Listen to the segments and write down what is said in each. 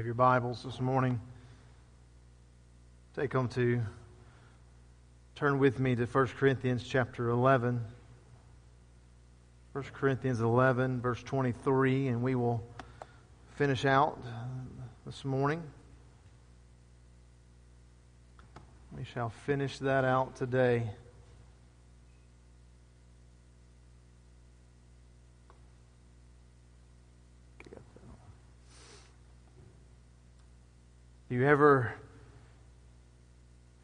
have your Bibles this morning, take them to turn with me to 1 Corinthians chapter 11. 1 Corinthians 11, verse 23, and we will finish out uh, this morning. We shall finish that out today. You ever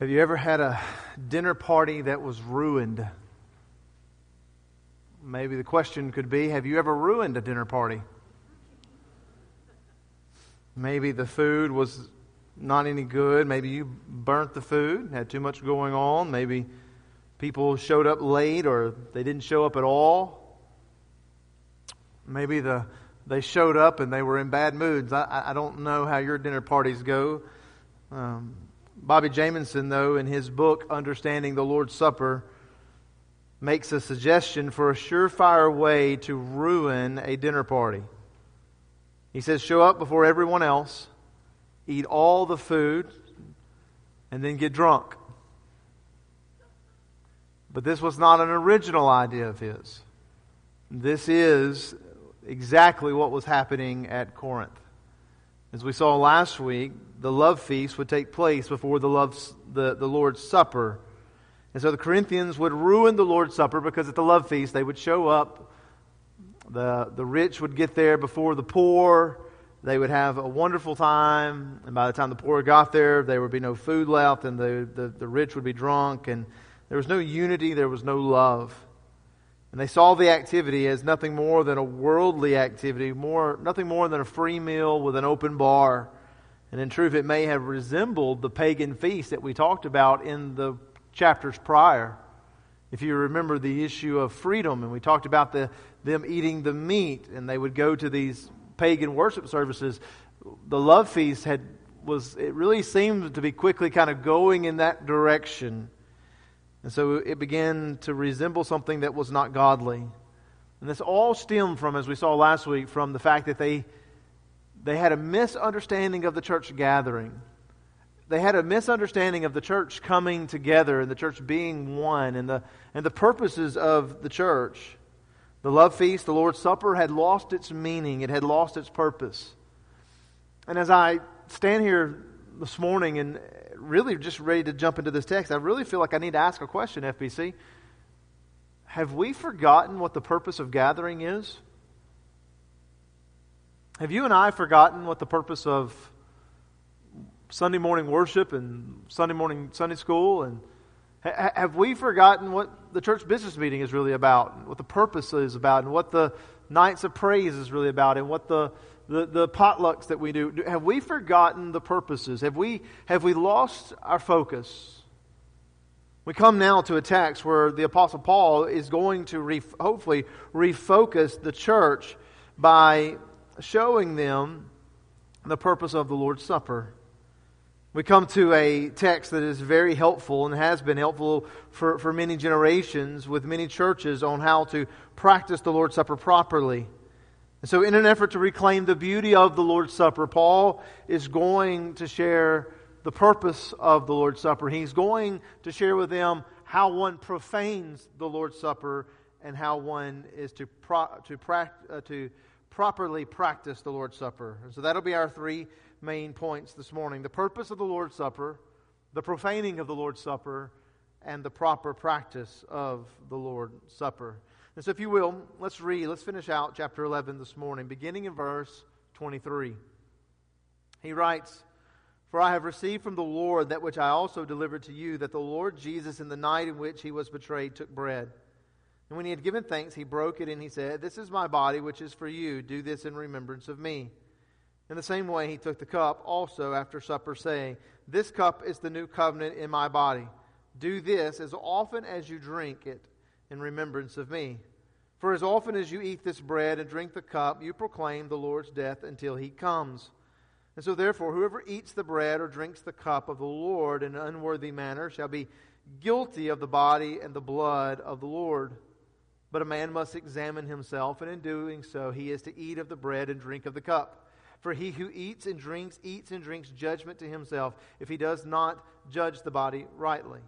have you ever had a dinner party that was ruined? Maybe the question could be Have you ever ruined a dinner party? Maybe the food was not any good. Maybe you burnt the food, had too much going on. Maybe people showed up late or they didn't show up at all. Maybe the they showed up and they were in bad moods. I, I don't know how your dinner parties go. Um, Bobby Jamieson, though, in his book, Understanding the Lord's Supper, makes a suggestion for a surefire way to ruin a dinner party. He says, Show up before everyone else, eat all the food, and then get drunk. But this was not an original idea of his. This is exactly what was happening at Corinth. As we saw last week, the love feast would take place before the, love, the, the Lord's Supper. And so the Corinthians would ruin the Lord's Supper because at the love feast they would show up. The, the rich would get there before the poor. They would have a wonderful time. And by the time the poor got there, there would be no food left, and the, the, the rich would be drunk. And there was no unity, there was no love. And they saw the activity as nothing more than a worldly activity, more, nothing more than a free meal with an open bar. And in truth, it may have resembled the pagan feast that we talked about in the chapters prior. If you remember the issue of freedom, and we talked about the, them eating the meat, and they would go to these pagan worship services, the love feast had was it really seemed to be quickly kind of going in that direction. And so it began to resemble something that was not godly. And this all stemmed from, as we saw last week, from the fact that they, they had a misunderstanding of the church gathering. They had a misunderstanding of the church coming together and the church being one and the, and the purposes of the church. The love feast, the Lord's Supper, had lost its meaning, it had lost its purpose. And as I stand here this morning and really just ready to jump into this text, I really feel like I need to ask a question, FBC. Have we forgotten what the purpose of gathering is? Have you and I forgotten what the purpose of Sunday morning worship and Sunday morning Sunday school and ha- have we forgotten what the church business meeting is really about, what the purpose is about, and what the nights of praise is really about, and what the the, the potlucks that we do, have we forgotten the purposes? Have we, have we lost our focus? We come now to a text where the Apostle Paul is going to re, hopefully refocus the church by showing them the purpose of the Lord's Supper. We come to a text that is very helpful and has been helpful for, for many generations with many churches on how to practice the Lord's Supper properly. And so, in an effort to reclaim the beauty of the Lord's Supper, Paul is going to share the purpose of the Lord's Supper. He's going to share with them how one profanes the Lord's Supper and how one is to, pro- to, pra- uh, to properly practice the Lord's Supper. And so, that'll be our three main points this morning the purpose of the Lord's Supper, the profaning of the Lord's Supper, and the proper practice of the Lord's Supper. And so, if you will, let's read, let's finish out chapter 11 this morning, beginning in verse 23. He writes, For I have received from the Lord that which I also delivered to you, that the Lord Jesus, in the night in which he was betrayed, took bread. And when he had given thanks, he broke it, and he said, This is my body, which is for you. Do this in remembrance of me. In the same way, he took the cup also after supper, saying, This cup is the new covenant in my body. Do this as often as you drink it in remembrance of me. For as often as you eat this bread and drink the cup, you proclaim the Lord's death until he comes. And so, therefore, whoever eats the bread or drinks the cup of the Lord in an unworthy manner shall be guilty of the body and the blood of the Lord. But a man must examine himself, and in doing so, he is to eat of the bread and drink of the cup. For he who eats and drinks, eats and drinks judgment to himself, if he does not judge the body rightly.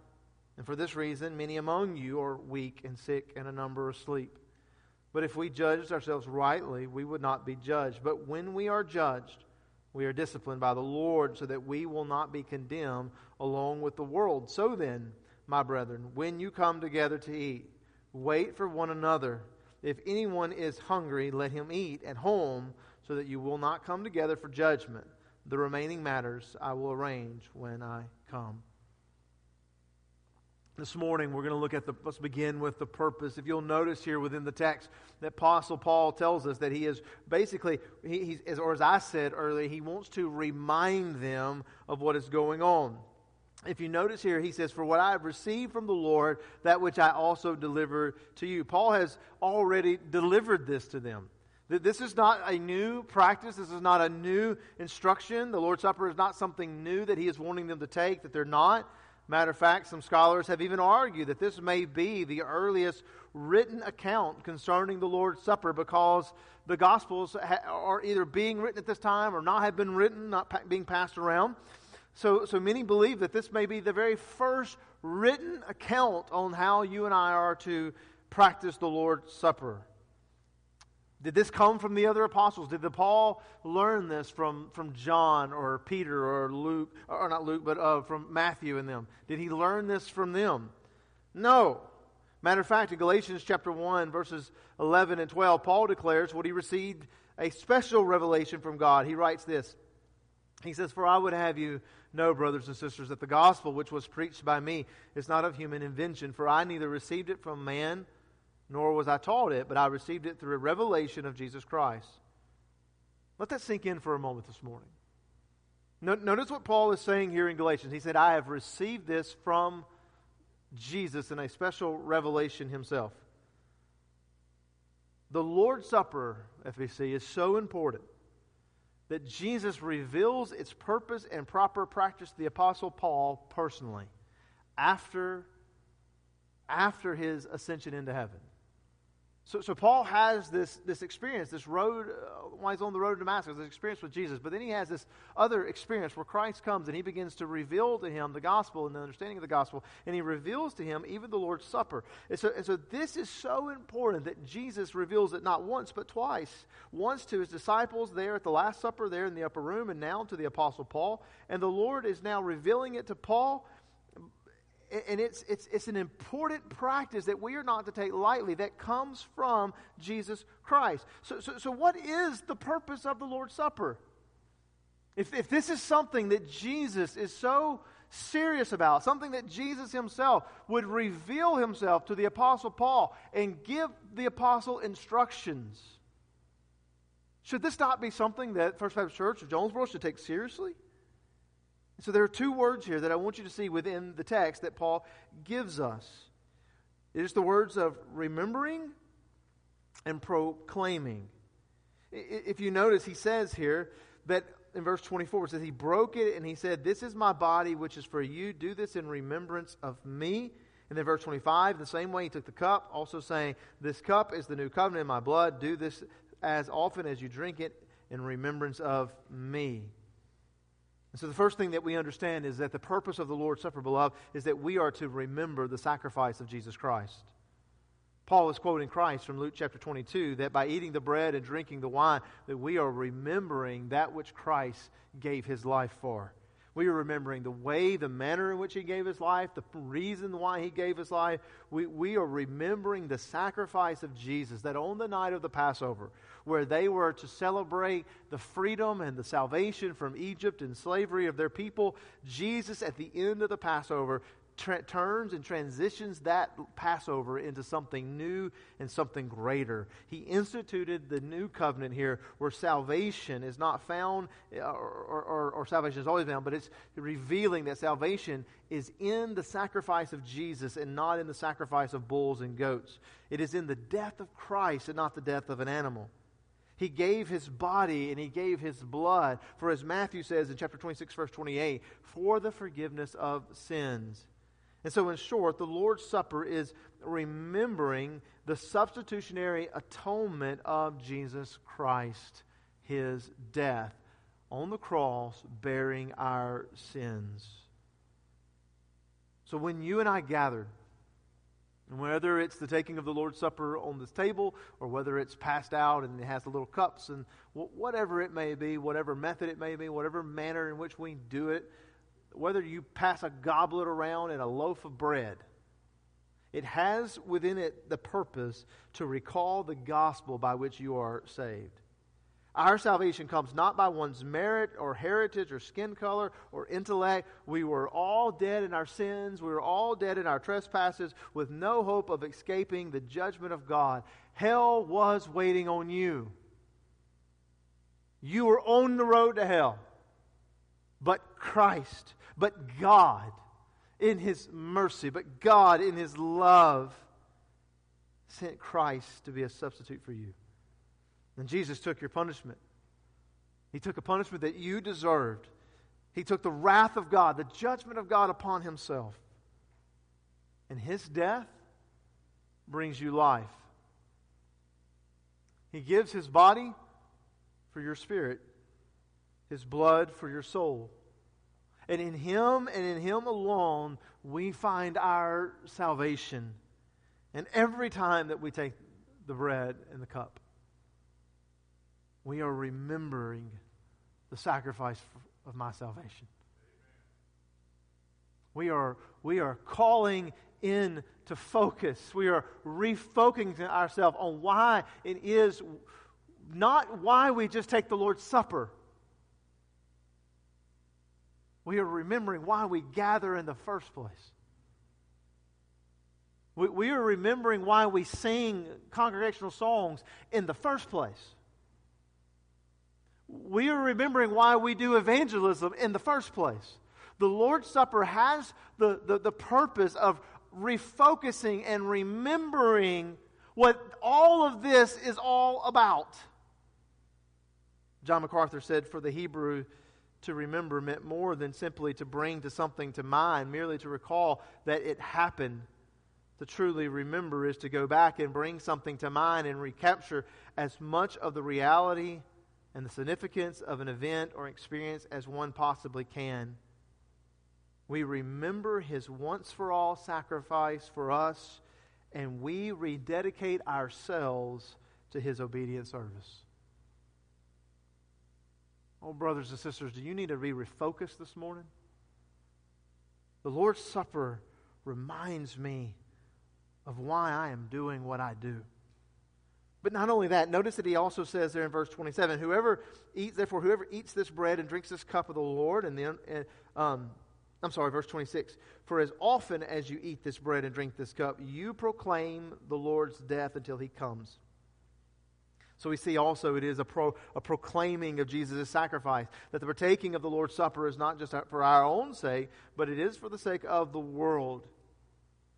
And for this reason, many among you are weak and sick, and a number asleep. But if we judged ourselves rightly, we would not be judged. But when we are judged, we are disciplined by the Lord, so that we will not be condemned along with the world. So then, my brethren, when you come together to eat, wait for one another. If anyone is hungry, let him eat at home, so that you will not come together for judgment. The remaining matters I will arrange when I come. This morning, we're going to look at the, let's begin with the purpose. If you'll notice here within the text, that Apostle Paul tells us that he is basically, he, he's, or as I said earlier, he wants to remind them of what is going on. If you notice here, he says, For what I have received from the Lord, that which I also deliver to you. Paul has already delivered this to them. This is not a new practice. This is not a new instruction. The Lord's Supper is not something new that he is wanting them to take, that they're not. Matter of fact, some scholars have even argued that this may be the earliest written account concerning the Lord's Supper because the Gospels are either being written at this time or not have been written, not being passed around. So, so many believe that this may be the very first written account on how you and I are to practice the Lord's Supper. Did this come from the other apostles? Did the Paul learn this from, from John or Peter or Luke, or not Luke, but uh, from Matthew and them? Did he learn this from them? No. Matter of fact, in Galatians chapter 1, verses 11 and 12, Paul declares what he received a special revelation from God. He writes this. He says, For I would have you know, brothers and sisters, that the gospel which was preached by me is not of human invention, for I neither received it from man nor was I taught it, but I received it through a revelation of Jesus Christ. Let that sink in for a moment this morning. Notice what Paul is saying here in Galatians. He said, I have received this from Jesus in a special revelation himself. The Lord's Supper, FBC, is so important that Jesus reveals its purpose and proper practice to the Apostle Paul personally after, after his ascension into heaven. So, so Paul has this, this experience, this road, uh, while he's on the road to Damascus, this experience with Jesus. But then he has this other experience where Christ comes and he begins to reveal to him the gospel and the understanding of the gospel. And he reveals to him even the Lord's Supper. And so, and so this is so important that Jesus reveals it not once, but twice. Once to his disciples there at the Last Supper, there in the upper room, and now to the Apostle Paul. And the Lord is now revealing it to Paul and it's, it's, it's an important practice that we are not to take lightly that comes from Jesus Christ. So, so, so what is the purpose of the Lord's Supper? If, if this is something that Jesus is so serious about, something that Jesus himself would reveal himself to the Apostle Paul and give the Apostle instructions, should this not be something that First Baptist Church of Jonesboro should take seriously? So there are two words here that I want you to see within the text that Paul gives us. It is the words of remembering and proclaiming. If you notice, he says here that in verse 24, it says, He broke it and he said, This is my body, which is for you. Do this in remembrance of me. And then verse 25, the same way he took the cup, also saying, This cup is the new covenant in my blood. Do this as often as you drink it in remembrance of me. And so the first thing that we understand is that the purpose of the Lord's Supper, beloved, is that we are to remember the sacrifice of Jesus Christ. Paul is quoting Christ from Luke chapter 22 that by eating the bread and drinking the wine, that we are remembering that which Christ gave his life for. We are remembering the way, the manner in which He gave His life, the reason why He gave His life. We, we are remembering the sacrifice of Jesus that on the night of the Passover, where they were to celebrate the freedom and the salvation from Egypt and slavery of their people, Jesus at the end of the Passover tra- turns and transitions that Passover into something new and something greater. He instituted the new covenant here where salvation is not found, uh, or, or, or salvation is always found, but it's revealing that salvation is in the sacrifice of Jesus and not in the sacrifice of bulls and goats. It is in the death of Christ and not the death of an animal. He gave his body and he gave his blood, for as Matthew says in chapter 26, verse 28, for the forgiveness of sins. And so, in short, the Lord's Supper is remembering the substitutionary atonement of Jesus Christ his death on the cross, bearing our sins. So when you and I gather, and whether it's the taking of the Lord's Supper on this table, or whether it's passed out and it has the little cups, and whatever it may be, whatever method it may be, whatever manner in which we do it, whether you pass a goblet around and a loaf of bread, it has within it the purpose to recall the gospel by which you are saved. Our salvation comes not by one's merit or heritage or skin color or intellect. We were all dead in our sins. We were all dead in our trespasses with no hope of escaping the judgment of God. Hell was waiting on you. You were on the road to hell. But Christ, but God, in His mercy, but God, in His love, sent Christ to be a substitute for you. And Jesus took your punishment. He took a punishment that you deserved. He took the wrath of God, the judgment of God upon himself. And his death brings you life. He gives his body for your spirit, his blood for your soul. And in him and in him alone, we find our salvation. And every time that we take the bread and the cup, we are remembering the sacrifice of my salvation. We are, we are calling in to focus. We are refocusing ourselves on why it is not why we just take the Lord's Supper. We are remembering why we gather in the first place. We, we are remembering why we sing congregational songs in the first place we are remembering why we do evangelism in the first place. The Lord's Supper has the, the, the, purpose of refocusing and remembering what all of this is all about. John MacArthur said, For the Hebrew, to remember meant more than simply to bring to something to mind, merely to recall that it happened. To truly remember is to go back and bring something to mind and recapture as much of the reality and the significance of an event or experience as one possibly can. We remember his once for all sacrifice for us, and we rededicate ourselves to his obedient service. Oh, brothers and sisters, do you need to be refocused this morning? The Lord's Supper reminds me of why I am doing what I do. But not only that, notice that he also says there in verse 27 whoever eats, therefore, whoever eats this bread and drinks this cup of the Lord, and then, um, I'm sorry, verse 26 For as often as you eat this bread and drink this cup, you proclaim the Lord's death until he comes. So we see also it is a, pro, a proclaiming of Jesus' sacrifice. That the partaking of the Lord's Supper is not just for our own sake, but it is for the sake of the world.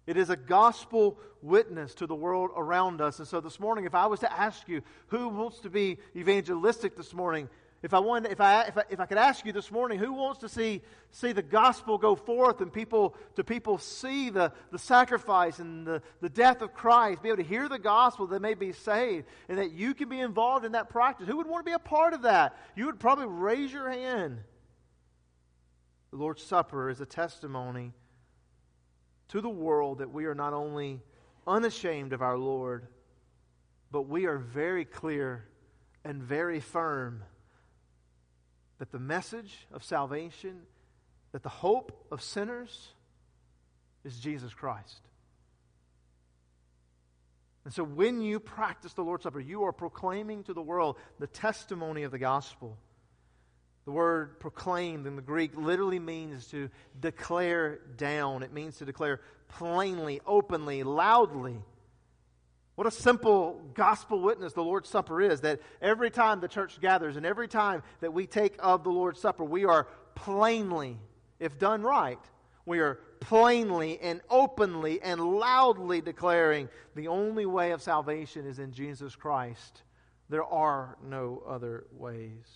It is a gospel witness to the world around us. And so this morning, if I was to ask you who wants to be evangelistic this morning, if I, wanted, if, I, if, I, if I could ask you this morning, who wants to see, see the gospel go forth and people, to people see the, the sacrifice and the, the death of Christ, be able to hear the gospel, they may be saved, and that you can be involved in that practice? Who would want to be a part of that? You would probably raise your hand. The Lord's Supper is a testimony to the world that we are not only unashamed of our Lord, but we are very clear and very firm that the message of salvation, that the hope of sinners is Jesus Christ. And so when you practice the Lord's Supper, you are proclaiming to the world the testimony of the gospel. The word proclaimed in the Greek literally means to declare down. It means to declare plainly, openly, loudly. What a simple gospel witness the Lord's Supper is that every time the church gathers and every time that we take of the Lord's Supper, we are plainly, if done right, we are plainly and openly and loudly declaring the only way of salvation is in Jesus Christ. There are no other ways.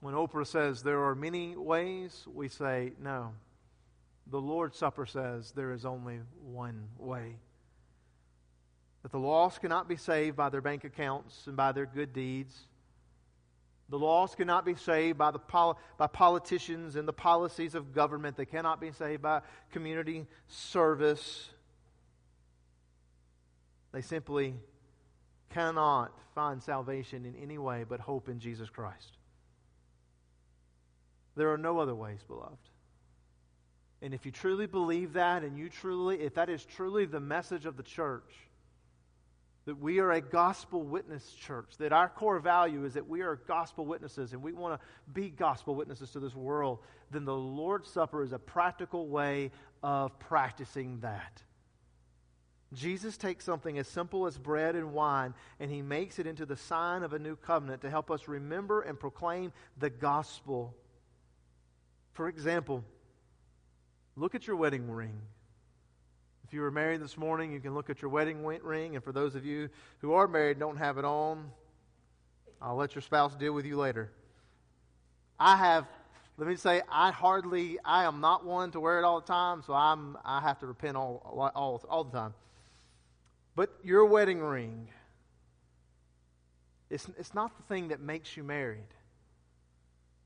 When Oprah says there are many ways, we say no. The Lord's Supper says there is only one way. That the lost cannot be saved by their bank accounts and by their good deeds. The lost cannot be saved by, the pol- by politicians and the policies of government. They cannot be saved by community service. They simply cannot find salvation in any way but hope in Jesus Christ. There are no other ways, beloved. And if you truly believe that, and you truly, if that is truly the message of the church, that we are a gospel witness church, that our core value is that we are gospel witnesses and we want to be gospel witnesses to this world, then the Lord's Supper is a practical way of practicing that. Jesus takes something as simple as bread and wine and he makes it into the sign of a new covenant to help us remember and proclaim the gospel. For example, look at your wedding ring. You were married this morning, you can look at your wedding ring. And for those of you who are married don't have it on, I'll let your spouse deal with you later. I have, let me say, I hardly, I am not one to wear it all the time, so I'm, I have to repent all, all, all the time. But your wedding ring, it's, it's not the thing that makes you married.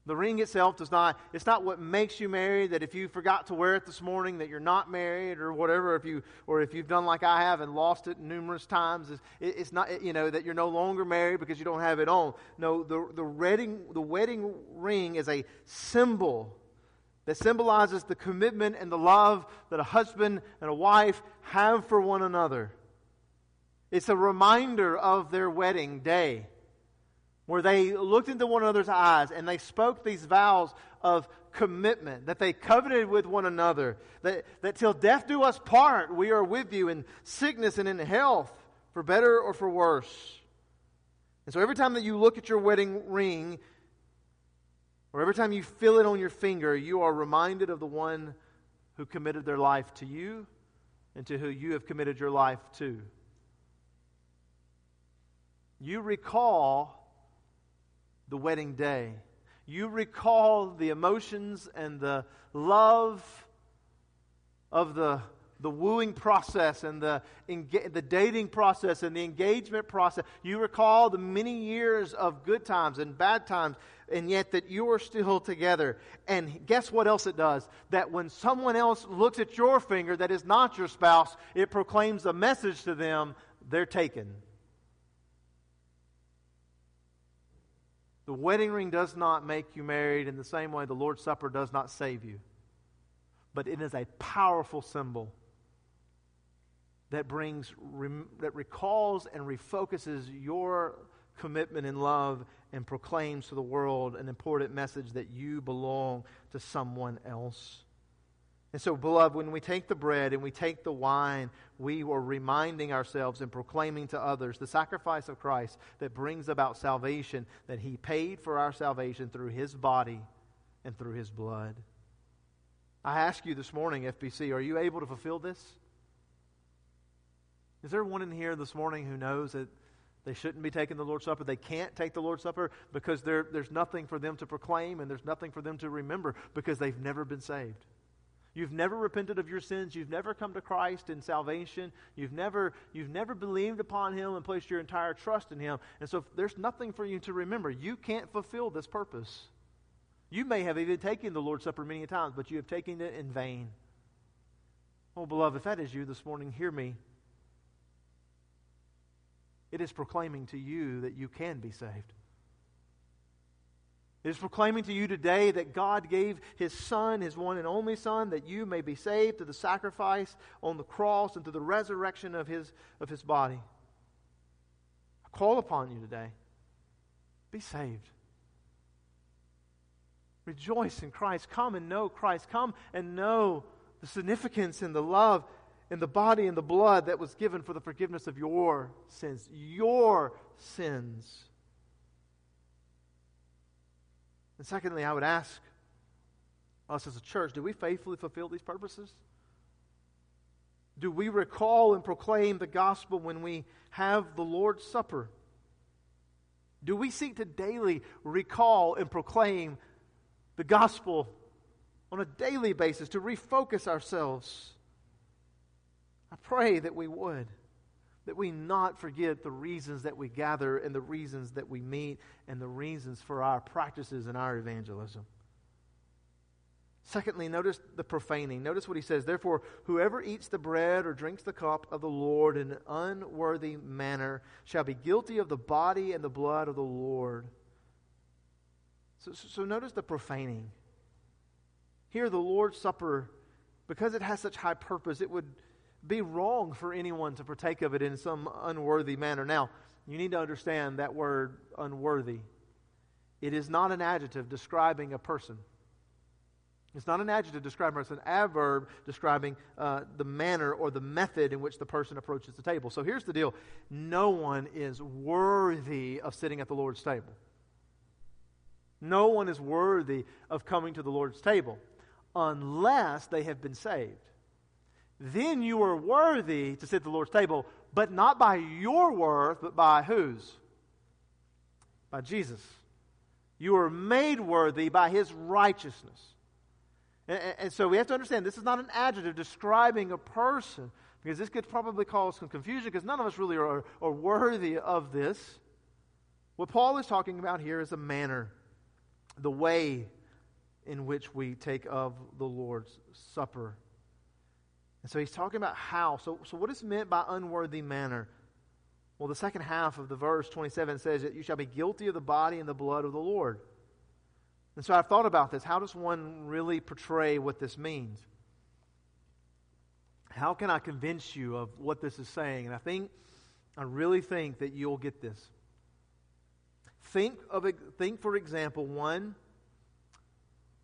The ring itself does not, it's not what makes you married, that if you forgot to wear it this morning, that you're not married or whatever, if you, or if you've done like I have and lost it numerous times, it's, it's not, you know, that you're no longer married because you don't have it on. No, the, the, wedding, the wedding ring is a symbol that symbolizes the commitment and the love that a husband and a wife have for one another. It's a reminder of their wedding day where they looked into one another's eyes and they spoke these vows of commitment, that they coveted with one another, that, that till death do us part, we are with you in sickness and in health, for better or for worse. And so every time that you look at your wedding ring, or every time you feel it on your finger, you are reminded of the one who committed their life to you and to who you have committed your life to. You recall the wedding day. You recall the emotions and the love of the, the wooing process and the, the dating process and the engagement process. You recall the many years of good times and bad times, and yet that you are still together. And guess what else it does? That when someone else looks at your finger that is not your spouse, it proclaims a message to them they're taken. The wedding ring does not make you married in the same way the Lord's Supper does not save you. But it is a powerful symbol that brings that recalls and refocuses your commitment in love and proclaims to the world an important message that you belong to someone else. And so, beloved, when we take the bread and we take the wine, we are reminding ourselves and proclaiming to others the sacrifice of Christ that brings about salvation, that He paid for our salvation through His body and through His blood. I ask you this morning, FBC, are you able to fulfill this? Is there one in here this morning who knows that they shouldn't be taking the Lord's Supper? They can't take the Lord's Supper because there's nothing for them to proclaim and there's nothing for them to remember because they've never been saved. You've never repented of your sins. You've never come to Christ in salvation. You've never, you've never believed upon Him and placed your entire trust in Him. And so there's nothing for you to remember. You can't fulfill this purpose. You may have even taken the Lord's Supper many times, but you have taken it in vain. Oh, beloved, if that is you this morning, hear me. It is proclaiming to you that you can be saved. It is proclaiming to you today that God gave His Son, His one and only Son, that you may be saved through the sacrifice on the cross and through the resurrection of His, of his body. I call upon you today. Be saved. Rejoice in Christ. Come and know Christ. Come and know the significance and the love in the body and the blood that was given for the forgiveness of your sins. Your sins. And secondly, I would ask us as a church do we faithfully fulfill these purposes? Do we recall and proclaim the gospel when we have the Lord's Supper? Do we seek to daily recall and proclaim the gospel on a daily basis to refocus ourselves? I pray that we would. That we not forget the reasons that we gather and the reasons that we meet and the reasons for our practices and our evangelism. Secondly, notice the profaning. Notice what he says. Therefore, whoever eats the bread or drinks the cup of the Lord in an unworthy manner shall be guilty of the body and the blood of the Lord. So, so notice the profaning. Here, the Lord's Supper, because it has such high purpose, it would be wrong for anyone to partake of it in some unworthy manner. Now, you need to understand that word unworthy. It is not an adjective describing a person. It's not an adjective describing, it's an adverb describing uh, the manner or the method in which the person approaches the table. So here's the deal no one is worthy of sitting at the Lord's table. No one is worthy of coming to the Lord's table unless they have been saved then you are worthy to sit at the Lord's table, but not by your worth, but by whose? By Jesus. You are made worthy by his righteousness. And, and, so we have to understand this is not an adjective describing a person, because this could probably cause some confusion, because none of us really are, are worthy of this. What Paul is talking about here is a manner, the way in which we take of the Lord's Supper. And so he's talking about how. So, so what is meant by unworthy manner? Well, the second half of the verse 27 says that you shall be guilty of the body and the blood of the Lord. And so I've thought about this. How does one really portray what this means? How can I convince you of what this is saying? And I think, I really think that you'll get this. Think of think for example one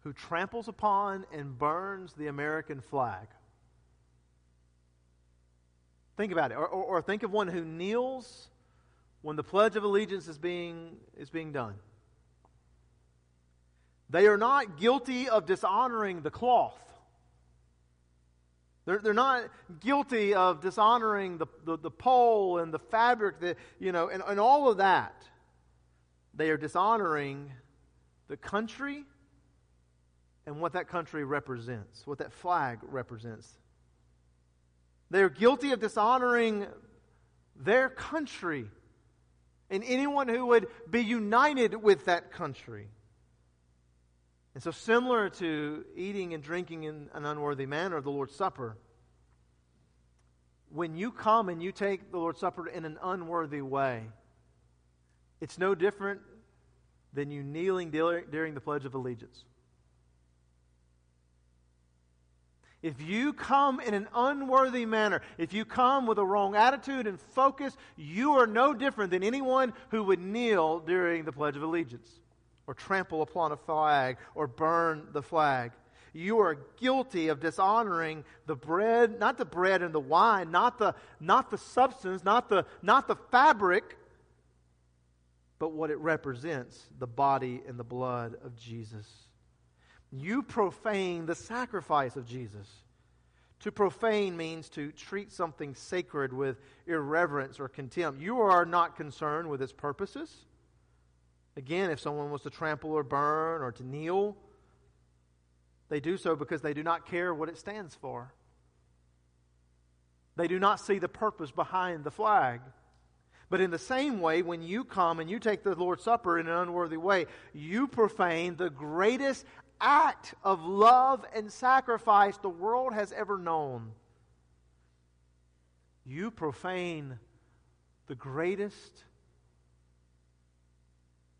who tramples upon and burns the American flag. Think about it. Or, or, or, think of one who kneels when the Pledge of Allegiance is being, is being done. They are not guilty of dishonoring the cloth. They're, they're not guilty of dishonoring the, the, the pole and the fabric, that, you know, and, and all of that. They are dishonoring the country and what that country represents, what that flag represents. They're guilty of dishonoring their country and anyone who would be united with that country. And so, similar to eating and drinking in an unworthy manner the Lord's Supper, when you come and you take the Lord's Supper in an unworthy way, it's no different than you kneeling during the Pledge of Allegiance. If you come in an unworthy manner, if you come with a wrong attitude and focus, you are no different than anyone who would kneel during the Pledge of Allegiance, or trample upon a flag, or burn the flag. You are guilty of dishonoring the bread, not the bread and the wine, not the, not the substance, not the, not the fabric, but what it represents the body and the blood of Jesus. You profane the sacrifice of Jesus. To profane means to treat something sacred with irreverence or contempt. You are not concerned with its purposes. Again, if someone was to trample or burn or to kneel, they do so because they do not care what it stands for. They do not see the purpose behind the flag. But in the same way, when you come and you take the Lord's Supper in an unworthy way, you profane the greatest act of love and sacrifice the world has ever known. You profane the greatest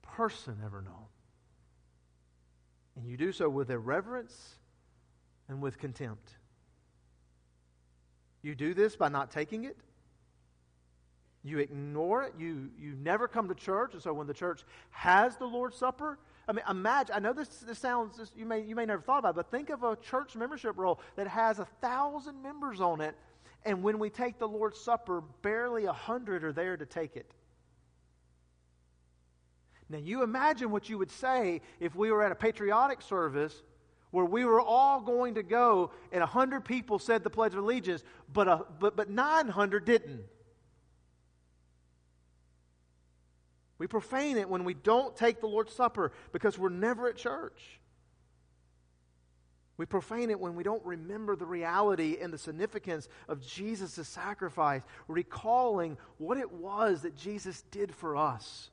person ever known. And you do so with irreverence and with contempt. You do this by not taking it. You ignore it. You, you never come to church. And so when the church has the Lord's Supper, I mean, imagine, I know this, this sounds, this, you, may, you may never thought about it, but think of a church membership roll that has a thousand members on it, and when we take the Lord's Supper, barely a hundred are there to take it. Now, you imagine what you would say if we were at a patriotic service where we were all going to go and a hundred people said the Pledge of Allegiance, but, a, but, but 900 didn't. We profane it when we don't take the Lord's Supper because we're never at church. We profane it when we don't remember the reality and the significance of Jesus' sacrifice, recalling what it was that Jesus did for us.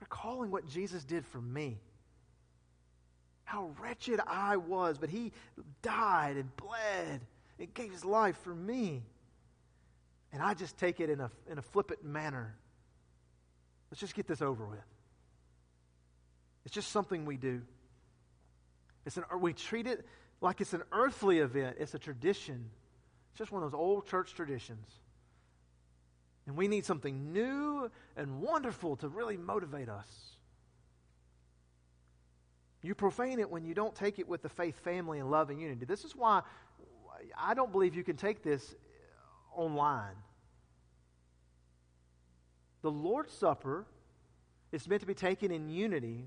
Recalling what Jesus did for me. How wretched I was, but He died and bled and gave His life for me. And I just take it in a, in a flippant manner. Let's just get this over with. It's just something we do. It's an, we treat it like it's an earthly event, it's a tradition. It's just one of those old church traditions. And we need something new and wonderful to really motivate us. You profane it when you don't take it with the faith, family, and love and unity. This is why I don't believe you can take this online. The Lord's Supper is meant to be taken in unity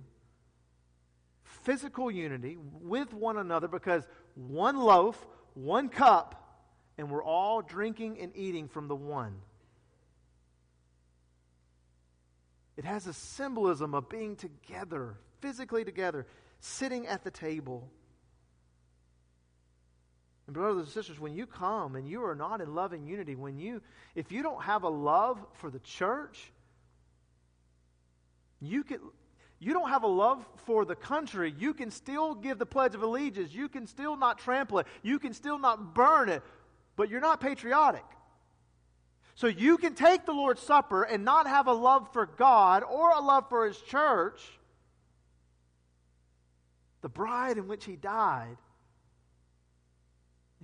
physical unity with one another because one loaf, one cup, and we're all drinking and eating from the one. It has a symbolism of being together, physically together, sitting at the table. And brothers and sisters, when you come and you are not in loving unity, when you if you don't have a love for the church, you can you don't have a love for the country, you can still give the Pledge of Allegiance. You can still not trample it. You can still not burn it. But you're not patriotic. So you can take the Lord's Supper and not have a love for God or a love for His church, the bride in which He died,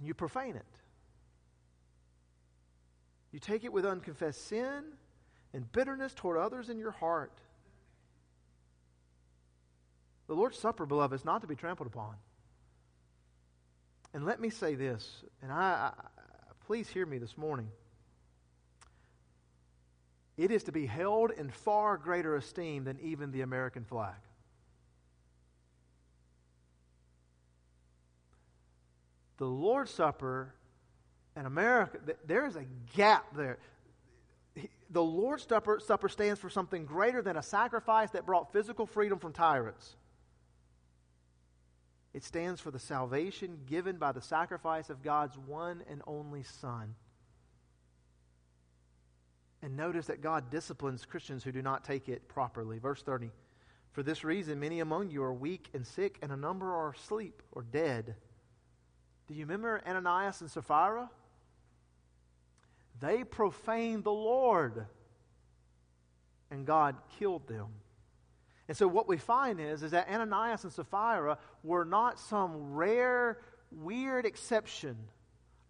and you profane it. You take it with unconfessed sin and bitterness toward others in your heart. The Lord's Supper, beloved, is not to be trampled upon. And let me say this, and I, I please hear me this morning. It is to be held in far greater esteem than even the American flag. The Lord's Supper in America, there is a gap there. The Lord's Supper, Supper stands for something greater than a sacrifice that brought physical freedom from tyrants. It stands for the salvation given by the sacrifice of God's one and only Son. And notice that God disciplines Christians who do not take it properly. Verse 30 For this reason, many among you are weak and sick, and a number are asleep or dead. Do you remember Ananias and Sapphira? They profaned the Lord, and God killed them. And so what we find is, is that Ananias and Sapphira were not some rare, weird exception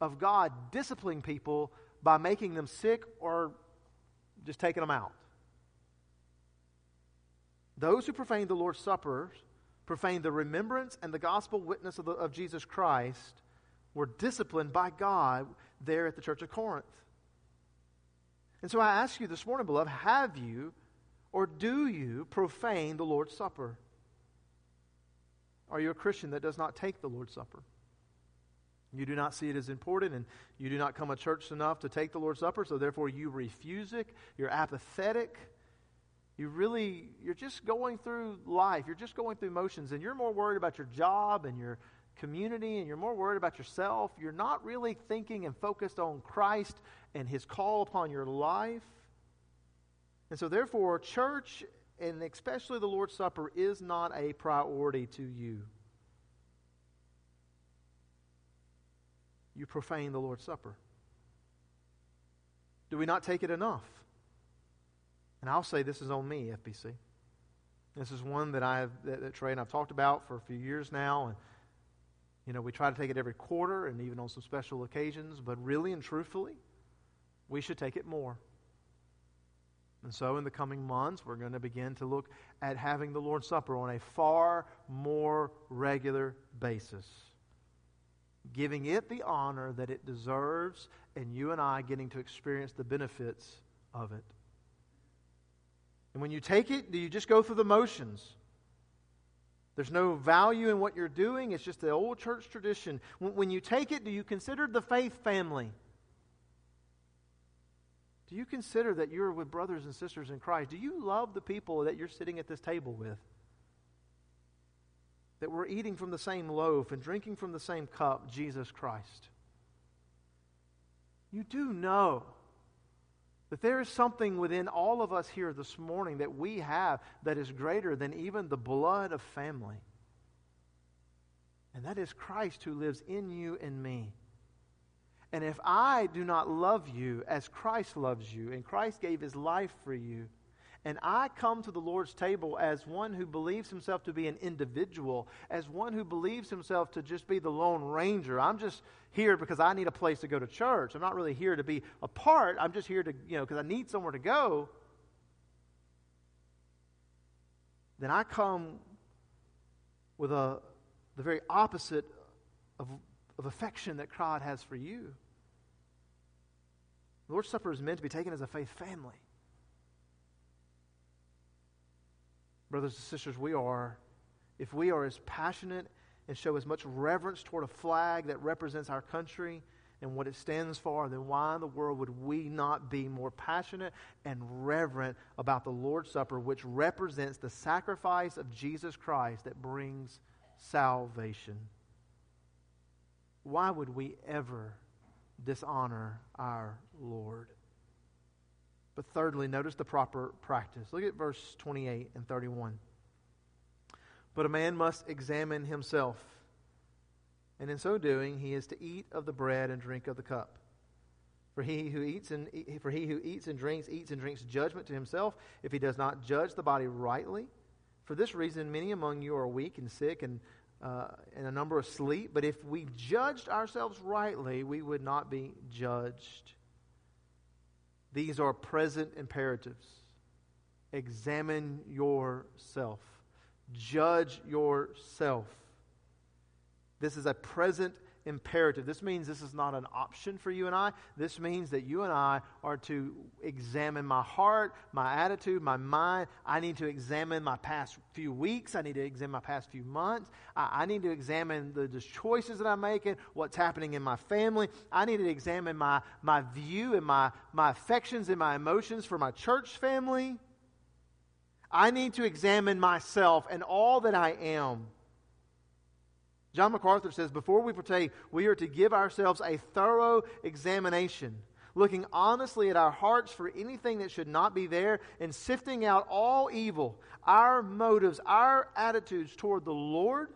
of God disciplining people by making them sick or just taking them out. Those who profane the Lord's Supper, profane the remembrance and the gospel witness of, the, of Jesus Christ, were disciplined by God there at the church of Corinth. And so I ask you this morning, beloved, have you or do you profane the Lord's Supper? Are you a Christian that does not take the Lord's Supper? You do not see it as important, and you do not come to church enough to take the Lord's Supper, so therefore you refuse it. You're apathetic. You really, you're just going through life. You're just going through motions, and you're more worried about your job and your community, and you're more worried about yourself. You're not really thinking and focused on Christ and His call upon your life. And so, therefore, church, and especially the Lord's Supper, is not a priority to you. You profane the Lord's Supper. Do we not take it enough? And I'll say this is on me, FBC. This is one that I have, that, that Trey and I've talked about for a few years now. And, you know, we try to take it every quarter and even on some special occasions, but really and truthfully, we should take it more. And so, in the coming months, we're going to begin to look at having the Lord's Supper on a far more regular basis, giving it the honor that it deserves, and you and I getting to experience the benefits of it. And when you take it, do you just go through the motions? There's no value in what you're doing. It's just the old church tradition. When you take it, do you consider the faith family? Do you consider that you're with brothers and sisters in Christ? Do you love the people that you're sitting at this table with? that we're eating from the same loaf and drinking from the same cup, Jesus Christ. You do know that there is something within all of us here this morning that we have that is greater than even the blood of family. And that is Christ who lives in you and me. And if I do not love you as Christ loves you, and Christ gave his life for you, and I come to the Lord's table as one who believes himself to be an individual, as one who believes himself to just be the lone ranger. I'm just here because I need a place to go to church. I'm not really here to be a part. I'm just here to, you know, because I need somewhere to go. Then I come with a, the very opposite of, of affection that God has for you. The Lord's Supper is meant to be taken as a faith family. Brothers and sisters, we are, if we are as passionate and show as much reverence toward a flag that represents our country and what it stands for, then why in the world would we not be more passionate and reverent about the Lord's Supper, which represents the sacrifice of Jesus Christ that brings salvation? Why would we ever dishonor our Lord? But thirdly, notice the proper practice. Look at verse 28 and 31. But a man must examine himself, and in so doing, he is to eat of the bread and drink of the cup. For he who eats and for he who eats and drinks eats and drinks judgment to himself if he does not judge the body rightly. For this reason, many among you are weak and sick, and uh, and a number asleep. But if we judged ourselves rightly, we would not be judged. These are present imperatives. Examine yourself, judge yourself. This is a present imperative. This means this is not an option for you and I. This means that you and I are to examine my heart, my attitude, my mind. I need to examine my past few weeks. I need to examine my past few months. I, I need to examine the, the, choices that I'm making, what's happening in my family. I need to examine my, my view and my, my affections and my emotions for my church family. I need to examine myself and all that I am. John MacArthur says, Before we partake, we are to give ourselves a thorough examination, looking honestly at our hearts for anything that should not be there, and sifting out all evil, our motives, our attitudes toward the Lord,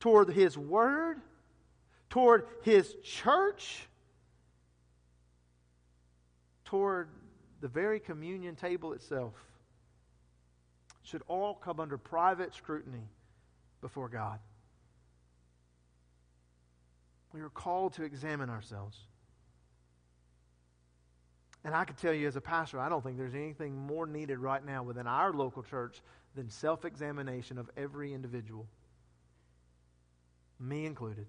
toward His Word, toward His church, toward the very communion table itself, should all come under private scrutiny before God. We are called to examine ourselves. And I can tell you as a pastor, I don't think there's anything more needed right now within our local church than self examination of every individual, me included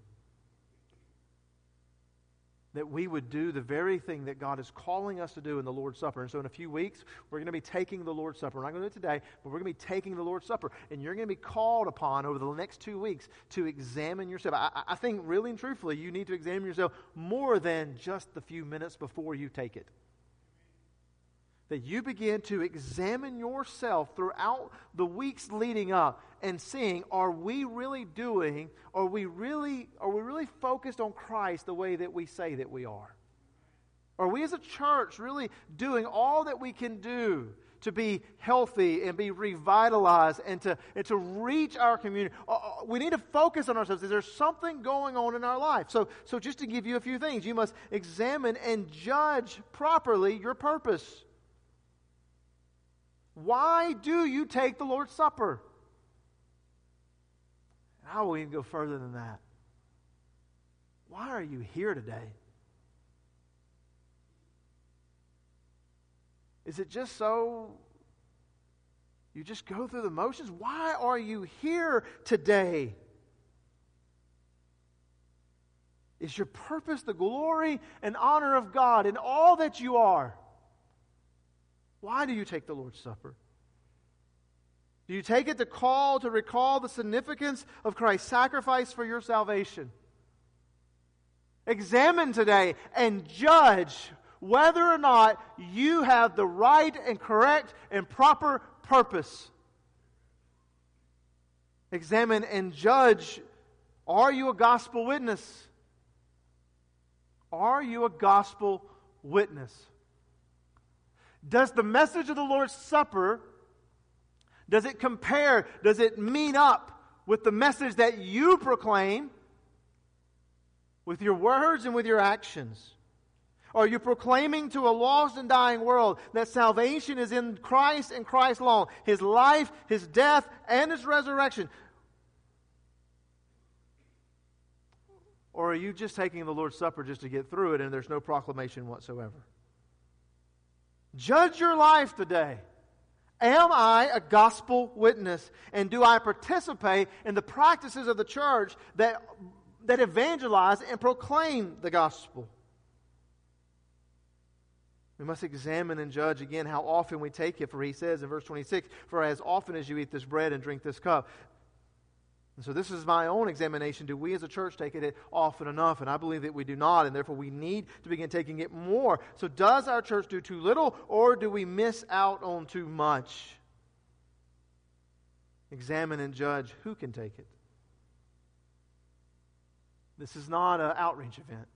that we would do the very thing that God is calling us to do in the Lord's Supper. And so, in a few weeks, we're going to be taking the Lord's Supper. We're not going to do it today, but we're going to be taking the Lord's Supper. And you're going to be called upon over the next two weeks to examine yourself. I, I think, really and truthfully, you need to examine yourself more than just the few minutes before you take it that you begin to examine yourself throughout the weeks leading up and seeing are we really doing are we really are we really focused on Christ the way that we say that we are are we as a church really doing all that we can do to be healthy and be revitalized and to, and to reach our community? Uh, uh, we need to focus on ourselves. Is there something going on in our life? So, so just to give you a few things, you must examine and judge properly your purpose. Why do you take the Lord's Supper? And I will even go further than that. Why are you here today? Is it just so you just go through the motions? Why are you here today? Is your purpose the glory and honor of God in all that you are? Why do you take the Lord's Supper? Do you take it to call, to recall the significance of Christ's sacrifice for your salvation? Examine today and judge whether or not you have the right and correct and proper purpose. Examine and judge are you a gospel witness? Are you a gospel witness? Does the message of the Lord's Supper does it compare, does it meet up with the message that you proclaim with your words and with your actions? Are you proclaiming to a lost and dying world that salvation is in Christ and Christ alone? His life, His death, and His resurrection. Or are you just taking the Lord's Supper just to get through it and there's no proclamation whatsoever? Judge your life today. Am I a gospel witness? And do I participate in the practices of the church that, that evangelize and proclaim the gospel? We must examine and judge again how often we take it, for he says in verse 26, For as often as you eat this bread and drink this cup, and so this is my own examination. Do we as a church take it often enough? And I believe that we do not, and therefore we need to begin taking it more. So does our church do too little, or do we miss out on too much? Examine and judge who can take it. This is not an outreach event.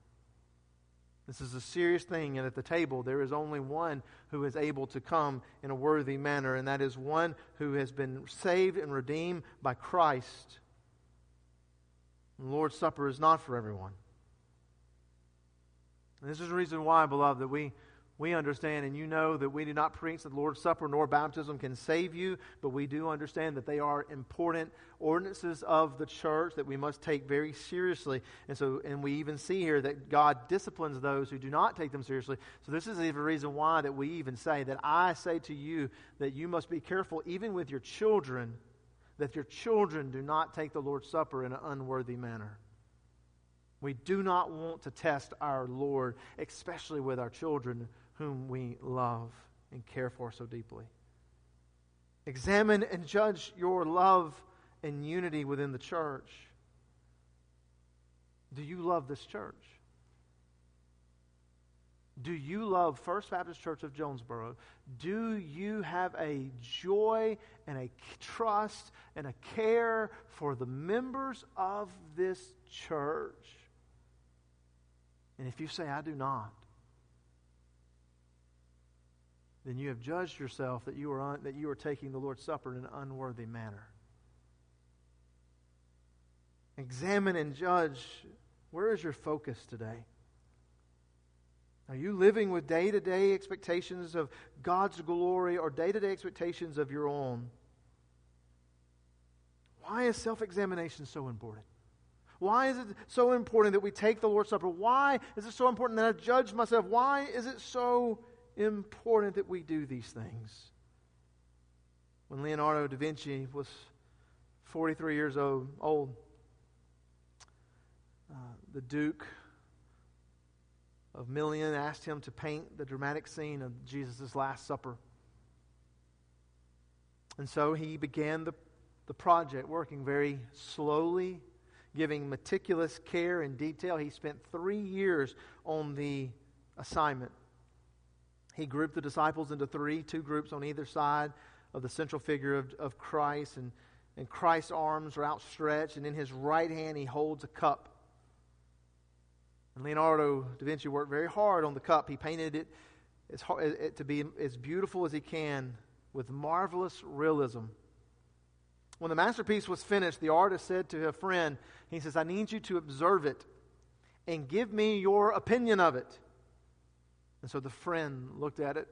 This is a serious thing, and at the table, there is only one who is able to come in a worthy manner, and that is one who has been saved and redeemed by Christ. The Lord's Supper is not for everyone. And this is the reason why, beloved, that we, we understand and you know that we do not preach that the Lord's Supper nor baptism can save you, but we do understand that they are important ordinances of the church that we must take very seriously. And so, and we even see here that God disciplines those who do not take them seriously. So this is the reason why that we even say that I say to you that you must be careful even with your children that your children do not take the Lord's Supper in an unworthy manner. We do not want to test our Lord, especially with our children whom we love and care for so deeply. Examine and judge your love and unity within the church. Do you love this church? Do you love First Baptist Church of Jonesboro? Do you have a joy and a trust and a care for the members of this church? And if you say, I do not, then you have judged yourself that you are, un- that you are taking the Lord's Supper in an unworthy manner. Examine and judge where is your focus today? Are you living with day to day expectations of God's glory or day to day expectations of your own? Why is self examination so important? Why is it so important that we take the Lord's Supper? Why is it so important that I judge myself? Why is it so important that we do these things? When Leonardo da Vinci was 43 years old, old uh, the Duke of Milan asked him to paint the dramatic scene of Jesus' Last Supper. And so he began the, the project, working very slowly, giving meticulous care and detail. He spent three years on the assignment. He grouped the disciples into three, two groups on either side of the central figure of, of Christ, and, and Christ's arms are outstretched, and in his right hand he holds a cup. And Leonardo da Vinci worked very hard on the cup. He painted it, as it to be as beautiful as he can with marvelous realism. When the masterpiece was finished, the artist said to a friend, he says, I need you to observe it and give me your opinion of it. And so the friend looked at it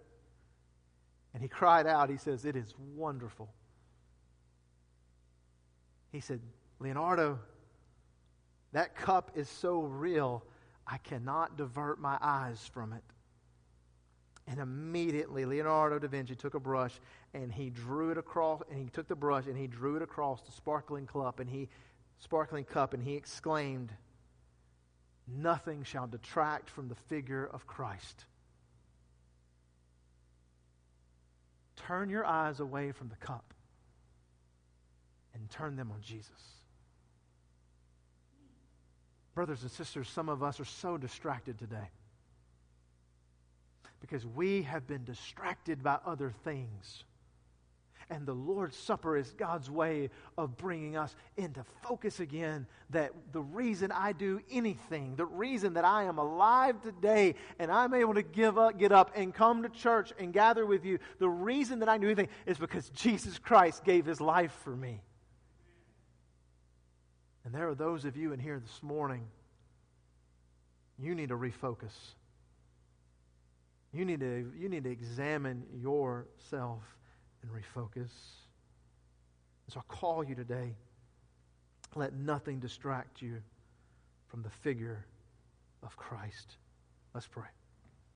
and he cried out. He says, It is wonderful. He said, Leonardo, that cup is so real I cannot divert my eyes from it. And immediately Leonardo da Vinci took a brush and he drew it across and he took the brush and he drew it across the sparkling cup and he sparkling cup and he exclaimed, Nothing shall detract from the figure of Christ. Turn your eyes away from the cup and turn them on Jesus. Brothers and sisters, some of us are so distracted today because we have been distracted by other things. And the Lord's Supper is God's way of bringing us into focus again that the reason I do anything, the reason that I am alive today and I'm able to give up, get up and come to church and gather with you, the reason that I do anything is because Jesus Christ gave his life for me. And there are those of you in here this morning, you need to refocus. You need to, you need to examine yourself and refocus. So I call you today. Let nothing distract you from the figure of Christ. Let's pray.